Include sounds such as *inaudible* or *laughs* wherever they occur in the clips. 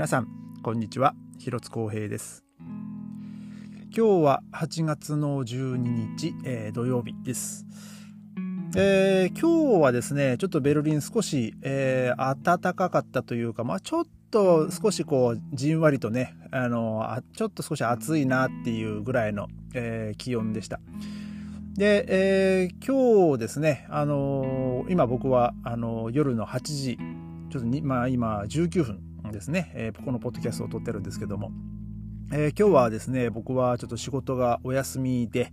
皆さんこんにちは。広津光平です。今日は8月の12日、えー、土曜日です。えー、今日はですねちょっとベルリン少し、えー、暖かかったというかまあちょっと少しこうじんわりとねあのちょっと少し暑いなっていうぐらいの、えー、気温でした。で、えー、今日ですね、あのー、今僕はあのー、夜の8時ちょっとに、まあ、今19分ですね、えー、このポッドキャストを撮ってるんですけども、えー、今日はですね、僕はちょっと仕事がお休みで、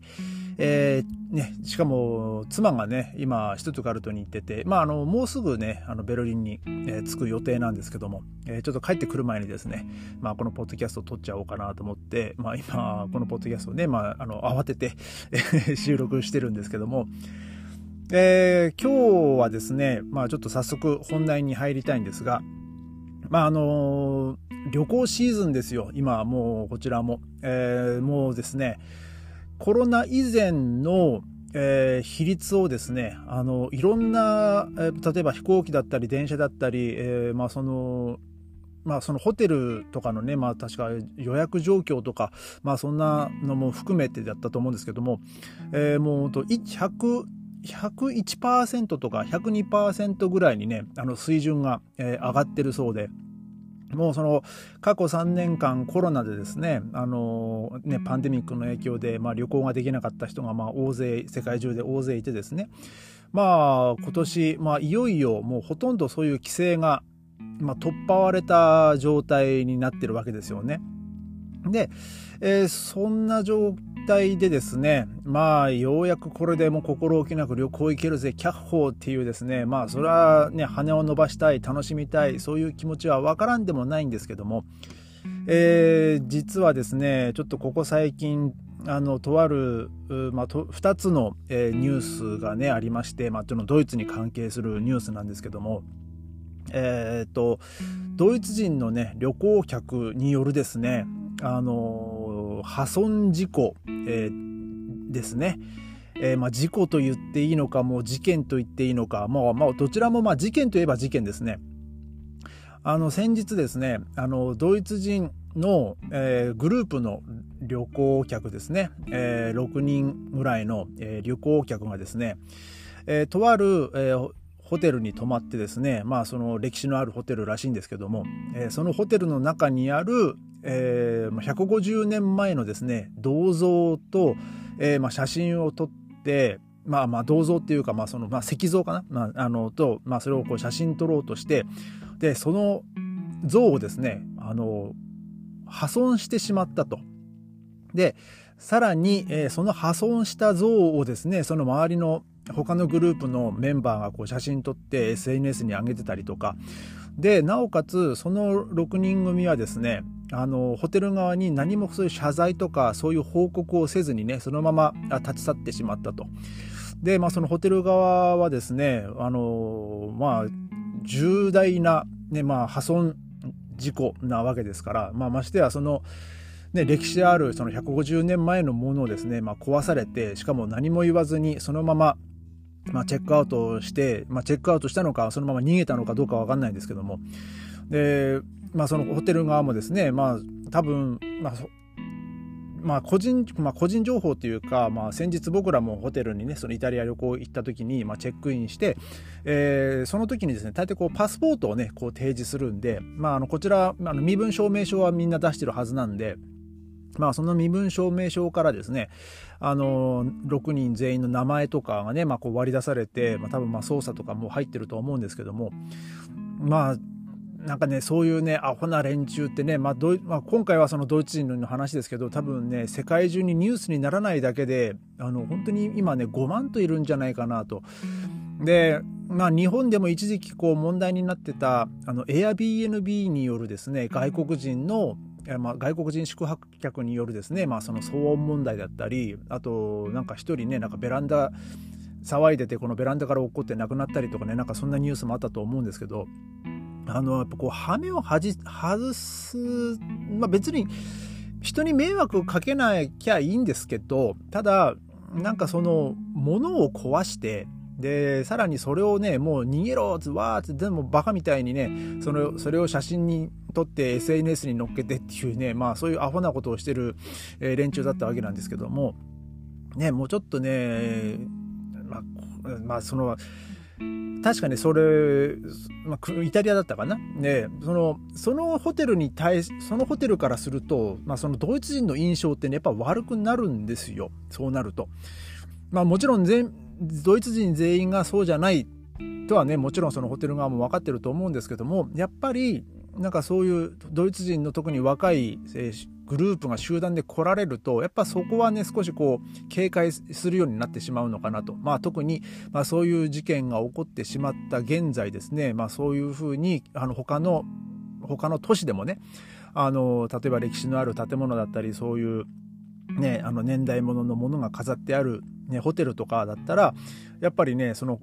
えー、ね、しかも妻がね、今、シュトゥトガルトに行ってて、まあ、あの、もうすぐね、あのベルリンに、えー、着く予定なんですけども、えー、ちょっと帰ってくる前にですね、まあ、このポッドキャストを撮っちゃおうかなと思って、まあ、今、このポッドキャストをね、まあ、あの、慌てて収録してるんですけども、えー、今日はですね、まあ、ちょっと早速本題に入りたいんですが、まああの旅行シーズンですよ。今もうこちらも、えー、もうですねコロナ以前の、えー、比率をですねあのいろんな、えー、例えば飛行機だったり電車だったり、えー、まあそのまあ、そのホテルとかのね、まあ、確か予約状況とか、まあ、そんなのも含めてだったと思うんですけども、えー、もう100 101%とか102%ぐらいにね、あの水準が、えー、上がってるそうで、もうその過去3年間コロナでですね、あのー、ね、パンデミックの影響で、まあ、旅行ができなかった人がまあ大勢、世界中で大勢いてですね、まあ今年、まあいよいよもうほとんどそういう規制が、まあ、突破われた状態になってるわけですよね。で、えー、そんな状態でですね、まあ、ようやくこれでも心置きなく旅行行けるぜ、キャッホーっていうですね、まあ、それはね、羽を伸ばしたい、楽しみたい、そういう気持ちはわからんでもないんですけども、えー、実はですね、ちょっとここ最近、あの、とある、まあ、と2つの、えー、ニュースがね、ありまして、まあ、ちょっとドイツに関係するニュースなんですけども、えっ、と、ドイツ人のね、旅行客によるですね、あの破損事故、えー、ですね。えー、まあ、事故と言っていいのか、もう事件と言っていいのか、まあ、まあ、どちらもまあ事件といえば事件ですね。あの、先日ですね、あの、ドイツ人の、えー、グループの旅行客ですね、えー、6人ぐらいの、えー、旅行客がですね、え、とある、え、ホテルに泊まってですね、まあその歴史のあるホテルらしいんですけども、えー、そのホテルの中にある、えー、150年前のですね、銅像と、えー、まあ写真を撮って、まあまあ銅像っていうか、まあその、まあ石像かな、まあ、あの、と、まあそれをこう写真撮ろうとして、で、その像をですね、あの、破損してしまったと。で、さらに、えー、その破損した像をですね、その周りの他のグループのメンバーがこう写真撮って SNS に上げてたりとか。でなおかつその6人組はですねあのホテル側に何もそういう謝罪とかそういう報告をせずにねそのまま立ち去ってしまったと。で、まあ、そのホテル側はですねあのまあ重大な、ねまあ、破損事故なわけですから、まあ、ましてやそのね、歴史あるその150年前のものをですね、まあ、壊されてしかも何も言わずにそのまままあ、チェックアウトして、まあ、チェックアウトしたのか、そのまま逃げたのかどうかわかんないんですけども。で、まあ、そのホテル側もですね、まあ、多分、まあ、まあ、個人、まあ、個人情報というか、まあ、先日僕らもホテルにね、そのイタリア旅行行った時に、まあ、チェックインして、えー、その時にですね、大抵こう、パスポートをね、こう提示するんで、まあ、あの、こちら、あの身分証明書はみんな出してるはずなんで、まあ、その身分証明書からですね、あの、6人全員の名前とかがね、まあ、こう割り出されて、まあ、多分まあ操作とかも入ってると思うんですけども、まあ、なんかね、そういうね、アホな連中ってね、まあどまあ、今回はそのドイツ人の話ですけど、多分ね、世界中にニュースにならないだけで、あの、本当に今ね、5万といるんじゃないかなと。で、まあ、日本でも一時期こう問題になってた、あの、Airbnb によるですね、外国人のまあ、外国人宿泊客によるですね、まあ、その騒音問題だったりあとなんか一人ねなんかベランダ騒いでてこのベランダから落っこって亡くなったりとかねなんかそんなニュースもあったと思うんですけどあのやっぱこう羽目を外す、まあ、別に人に迷惑かけなきゃいいんですけどただなんかその物を壊してで、さらにそれをね、もう逃げろつわーって、でもバカみたいにね、その、それを写真に撮って SNS に載っけてっていうね、まあそういうアホなことをしてる、えー、連中だったわけなんですけども、ね、もうちょっとね、まあ、まあ、その、確かにそれ、まあ、イタリアだったかな？ね、その、そのホテルに対し、そのホテルからすると、まあ、そのドイツ人の印象ってね、やっぱ悪くなるんですよ。そうなると。まあ、もちろん全、ドイツ人全員がそうじゃないとはね、もちろんそのホテル側も分かってると思うんですけども、やっぱり、なんかそういうドイツ人の特に若いグループが集団で来られるとやっぱそこはね少しこう警戒するようになってしまうのかなと、まあ、特に、まあ、そういう事件が起こってしまった現在ですね、まあ、そういうふうにあの他の他の都市でもねあの例えば歴史のある建物だったりそういうね、あの年代物のものが飾ってある、ね、ホテルとかだったらやっぱりねその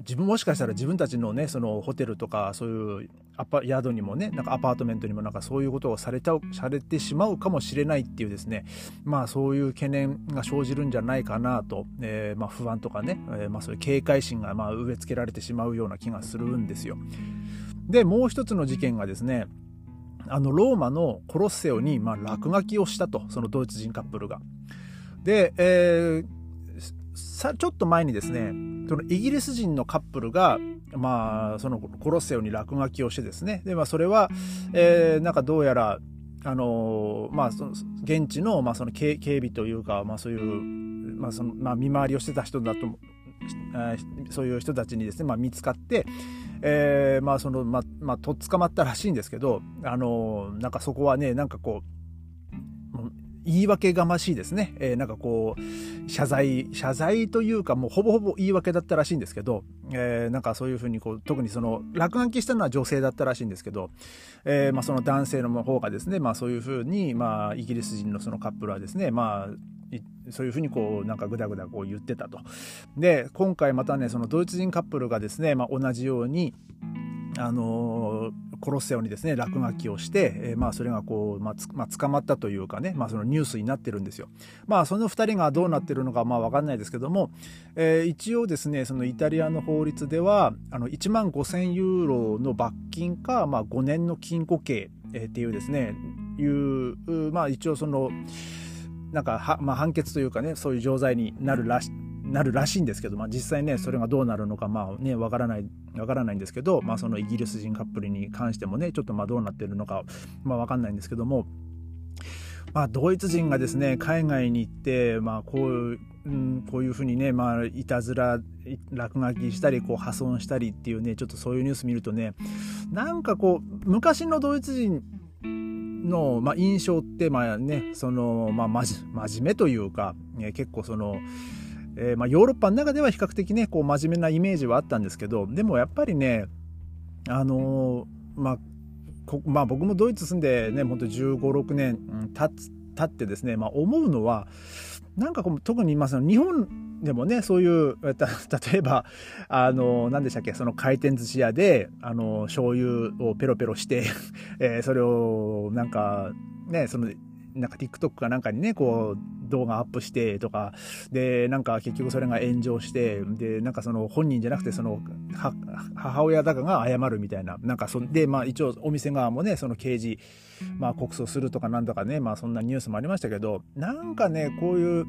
自分もしかしたら自分たちのねそのホテルとかそういうアパ宿にもねなんかアパートメントにもなんかそういうことをされちゃうされてしまうかもしれないっていうですねまあそういう懸念が生じるんじゃないかなと、えー、まあ不安とかね、えー、まあそういう警戒心がまあ植え付けられてしまうような気がするんですよ。でもう一つの事件がですねあのローマのコロッセオにまあ落書きをしたとそのドイツ人カップルが。で、えーさちょっと前にですねそのイギリス人のカップルが、まあ、そのコロッセオに落書きをしてですねで、まあ、それは、えー、なんかどうやらあのまあ、その現地の,、まあその警備というか、まあ、そういう、まあそのまあ、見回りをしてた人だとそういう人たちにですね、まあ、見つかって、えーまあそのままあ、とっ捕まったらしいんですけど、あのなんかそこはねなんかこう言い訳がましいですね。えー、なんかこう、謝罪、謝罪というかもうほぼほぼ言い訳だったらしいんですけど、えー、なんかそういうふうにこう、特にその落書きしたのは女性だったらしいんですけど、えー、まあその男性の方がですね、まあそういうふうに、まあイギリス人のそのカップルはですね、まあそういうふうにこうなんかぐだぐだこう言ってたと。で今回またねそのドイツ人カップルがですね、まあ、同じようにあのコロッセオにですね落書きをして、えー、まあそれがこう、まあまあ、捕まったというかね、まあ、そのニュースになってるんですよ。まあその2人がどうなってるのかまあ分かんないですけども、えー、一応ですねそのイタリアの法律ではあの1万5000ユーロの罰金か、まあ、5年の禁錮刑、えー、っていうですねいうまあ一応そのなんかは、まあ、判決というかねそういう錠剤になるらしなるらしいんですけど、まあ、実際ねそれがどうなるのかまあねわからないわからないんですけど、まあ、そのイギリス人カップルに関してもねちょっとまあどうなってるのかまあわかんないんですけどもまあ、ドイツ人がですね海外に行って、まあ、こううん、こういうふうにね、まあ、いたずら落書きしたりこう破損したりっていうねちょっとそういうニュース見るとねなんかこう昔のドイツ人の、まあ、印象ってまあねその、まあ、真面目というか、ね、結構そのえー、まあ、ヨーロッパの中では比較的ねこう真面目なイメージはあったんですけどでもやっぱりねあのー、まあまあ、僕もドイツ住んでね本当15、6年経ってですね、まあ、思うのはなんかこう特にまあその日本でもねそういう *laughs* 例えばあの何でしたっけその回転寿司屋であの醤油をペロペロして *laughs* えー、それをなんかねそのなんか TikTok かなんかにね、こう、動画アップしてとか、で、なんか結局それが炎上して、で、なんかその本人じゃなくて、その、母親だかが謝るみたいな、なんかそんで、まあ一応お店側もね、その刑事、まあ告訴するとかなんとかね、まあそんなニュースもありましたけど、なんかね、こういう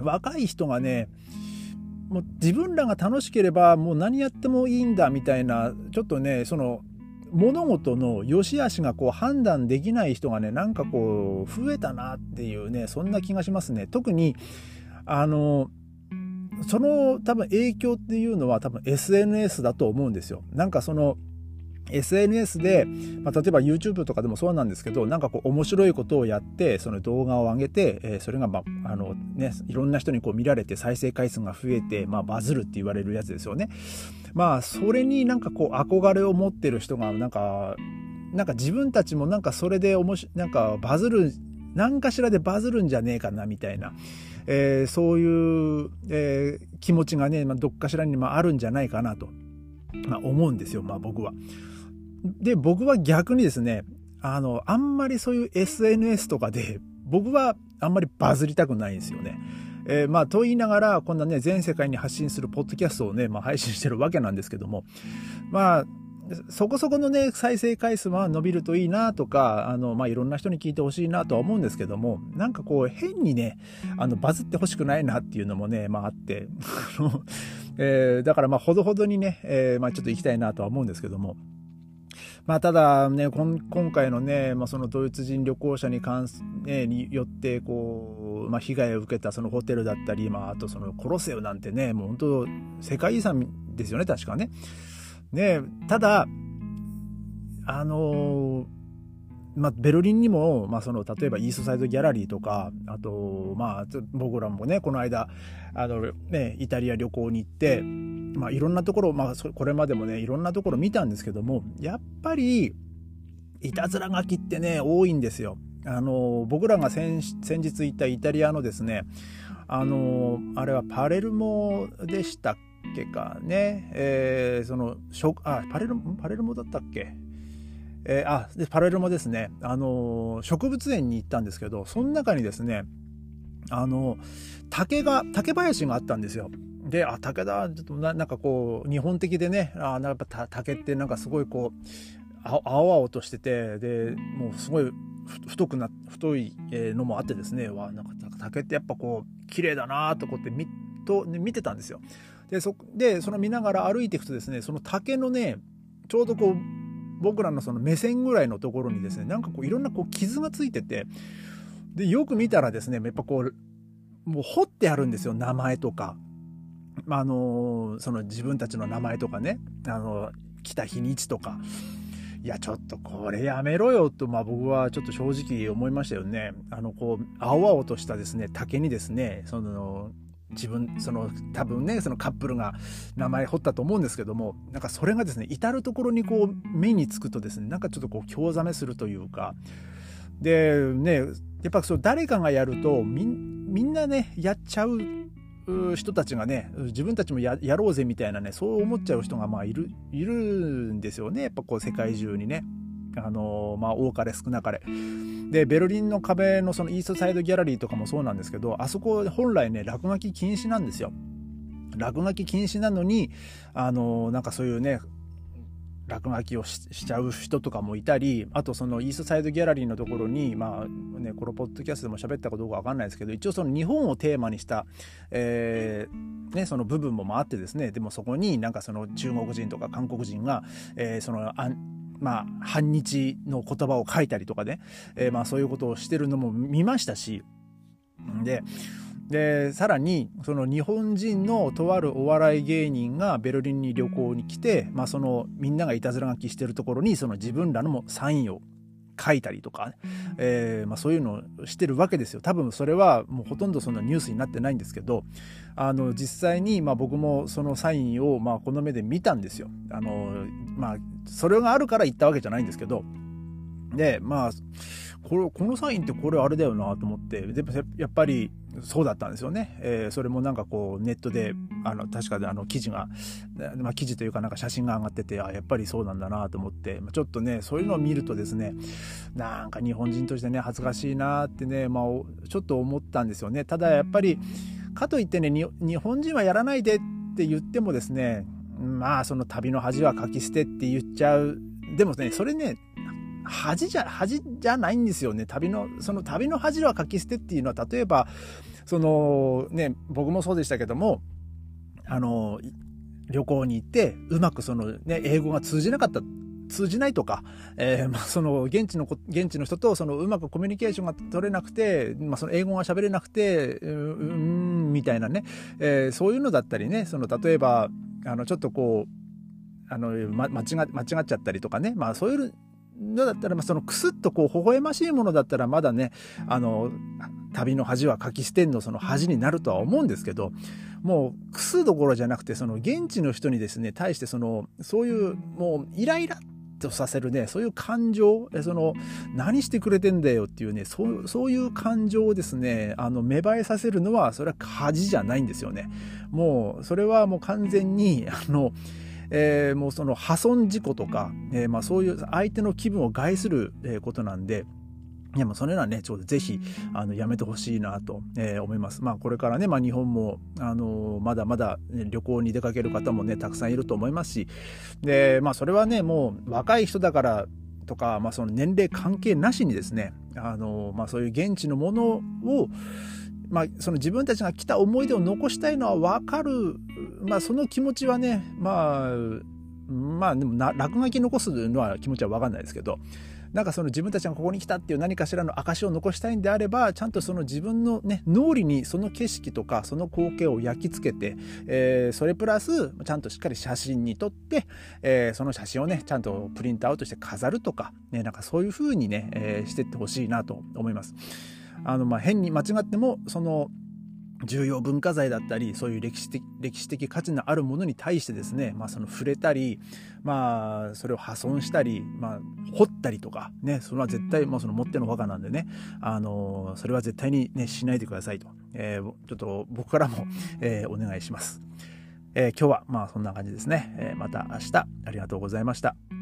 若い人がね、もう自分らが楽しければもう何やってもいいんだみたいな、ちょっとね、その、物事の良し悪しがこう判断できない人がねなんかこう増えたなっていうねそんな気がしますね。特にあのその多分影響っていうのは多分 SNS だと思うんですよ。なんかその SNS で、まあ、例えば YouTube とかでもそうなんですけどなんかこう面白いことをやってその動画を上げて、えー、それが、まああのね、いろんな人にこう見られて再生回数が増えて、まあ、バズるって言われるやつですよね。まあそれになんかこう憧れを持ってる人がなんかなんか自分たちもなんかそれでおもしなんかバズる何かしらでバズるんじゃねえかなみたいな、えー、そういう、えー、気持ちがね、まあ、どっかしらにまああるんじゃないかなと、まあ、思うんですよ、まあ、僕は。で、僕は逆にですね、あの、あんまりそういう SNS とかで、僕はあんまりバズりたくないんですよね。えー、まあ、と言いながら、こんなね、全世界に発信するポッドキャストをね、まあ、配信してるわけなんですけども、まあ、そこそこのね、再生回数は伸びるといいなとか、あの、まあ、いろんな人に聞いてほしいなとは思うんですけども、なんかこう、変にね、あの、バズってほしくないなっていうのもね、まあ、あって、*laughs* えー、だからまあ、ほどほどにね、えー、まあ、ちょっと行きたいなとは思うんですけども、まあ、ただね、今回のね、まあ、そのドイツ人旅行者に関す、ね、によって、こう、まあ、被害を受けたそのホテルだったり、まあ、あとそのコロセオなんてね、もう本当、世界遺産ですよね、確かね。ね、ただ、あのーまあ、ベルリンにも、まあ、その例えばイーストサイドギャラリーとかあと、まあ、僕らもねこの間あの、ね、イタリア旅行に行って、まあ、いろんなところ、まあ、これまでもねいろんなところ見たんですけどもやっぱりいたずら書きってね多いんですよ。あの僕らが先先日行ったイタリアのですねあのあれはパレルモでしたっけかね、えー、そのあパレルパレルモだったっけ？えー、あでパレルモですね、あの、植物園に行ったんですけどその中にですねあの竹が竹林があったんですよ。であ竹だちょっとななんかこう日本的でねあなんか竹ってなんかすごいこう青々としててでもうすごい太くな太いのもあってですねわなんか竹ってやっぱこう綺麗だなとこって見と見てたんですよ。でそでその見ながら歩いていくとですねその竹のねちょうどこう僕らのその目線ぐらいのところにですねなんかこういろんなこう傷がついててでよく見たらですねやっぱこうもう彫ってあるんですよ名前とか。まあのその自分たちの名前とかねあの来た日にちとかいやちょっとこれやめろよと、まあ、僕はちょっと正直思いましたよね。あのこう青々としたですね竹にですねその自分その多分ねそのカップルが名前彫ったと思うんですけどもなんかそれがですね至る所にこう目につくとですねなんかちょっとこう興ざめするというかでねやっぱそう誰かがやるとみんなねやっちゃう人たちがね自分たちもやろうぜみたいなねそう思っちゃう人がまあいるいるんですよねやっぱこう世界中にね。あのまあ、多かれ少なかれ。で、ベルリンの壁のそのイーストサイドギャラリーとかもそうなんですけど、あそこ本来ね、落書き禁止なんですよ。落書き禁止なのに、あのなんかそういうね、落書きをしちゃう人とかもいたりあとそのイーストサイドギャラリーのところにまあねこのポッドキャストでも喋ったかどうか分かんないですけど一応その日本をテーマにした、えーね、その部分もあってですねでもそこになんかその中国人とか韓国人が、えー、そのあまあ、反日の言葉を書いたりとかね、えー、まあそういうことをしてるのも見ましたし、で、で、さらに、その日本人のとあるお笑い芸人がベルリンに旅行に来て、まあそのみんながいたずら書きしてるところに、その自分らのもサインを書いたりとか、えー、まあ、そういうのをしてるわけですよ。多分それはもうほとんどそのニュースになってないんですけどあの実際にまあ僕もそのサインをまあこの目で見たんですよ。あのまあそれがあるから言ったわけじゃないんですけどでまあこれこのサインってこれあれだよなと思ってでやっぱりそうだったんですよね、えー、それもなんかこうネットであの確かあの記事が、まあ、記事というかなんか写真が上がっててあやっぱりそうなんだなと思ってちょっとねそういうのを見るとですねなんか日本人としてね恥ずかしいなってね、まあ、ちょっと思ったんですよね。ただやっぱりかといってね日本人はやらないでって言ってもですねまあその旅の恥は書き捨てって言っちゃう。でもねそれね恥じゃ、恥じゃないんですよね。旅の、その旅の恥は書き捨てっていうのは、例えば、そのね、僕もそうでしたけども、あの、旅行に行って、うまくそのね、英語が通じなかった通じないとか、えー、*laughs* まあ、その現地の現地の人とそのうまくコミュニケーションが取れなくて、まあ、その英語が喋れなくてうん、みたいなね、えー、そういうのだったりねその例えばあのちょっとこうあの、ま、間違間違っちゃったりとかね、まあ、そういうのだったら、まあ、そのクスッとこう微笑ましいものだったらまだねあの旅の恥は書き捨てんのその恥になるとは思うんですけどもうクスどころじゃなくてその現地の人にですね対してそのそういうもうイライラとさせるねそういう感情その何してくれてんだよっていうねそうそういう感情をですねあの芽生えさせるのはそれは恥じゃないんですよね。もうそれはもう完全にあのえー、もうその破損事故とか、えー、まあそういう相手の気分を害することなんで、いやもうそれはね、ちょっとぜひ、あの、やめてほしいなと、えー、思います。まあ、これからね、まあ、日本も、あのー、まだまだ、ね、旅行に出かける方もね、たくさんいると思いますし、で、まあ、それはね、もう、若い人だからとか、まあ、その年齢関係なしにですね、あのー、まあ、そういう現地のものを、まあ、その自分たちが来た思い出を残したいのは分かる、まあ、その気持ちはね、まあ、まあ、でもな、落書き残すのは気持ちは分かんないですけど、なんかその自分たちがここに来たっていう何かしらの証を残したいんであればちゃんとその自分のね脳裏にその景色とかその光景を焼き付けて、えー、それプラスちゃんとしっかり写真に撮って、えー、その写真をねちゃんとプリントアウトして飾るとか、ね、なんかそういう風にね、えー、してってほしいなと思います。あのまあ変に間違ってもその重要文化財だったりそういう歴史的歴史的価値のあるものに対してですね、まあ、その触れたり、まあ、それを破損したり、まあ、掘ったりとか、ね、それは絶対、まあ、その持ってのほかなんでね、あのそれは絶対に、ね、しないでくださいと、えー、ちょっと僕からも、えー、お願いします。えー、今日はまあそんな感じですね。えー、また明日ありがとうございました。